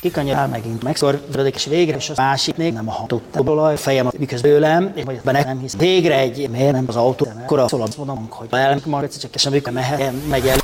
kikanyarál megint megszorvrodik, és végre, és a másik még nem a hatott olaj, fejem miközben őlem, és majd benne nem hisz. Végre egy, miért nem az autó, akkor a szól, mondom, hogy el, majd csak és amikor mehet, megy el,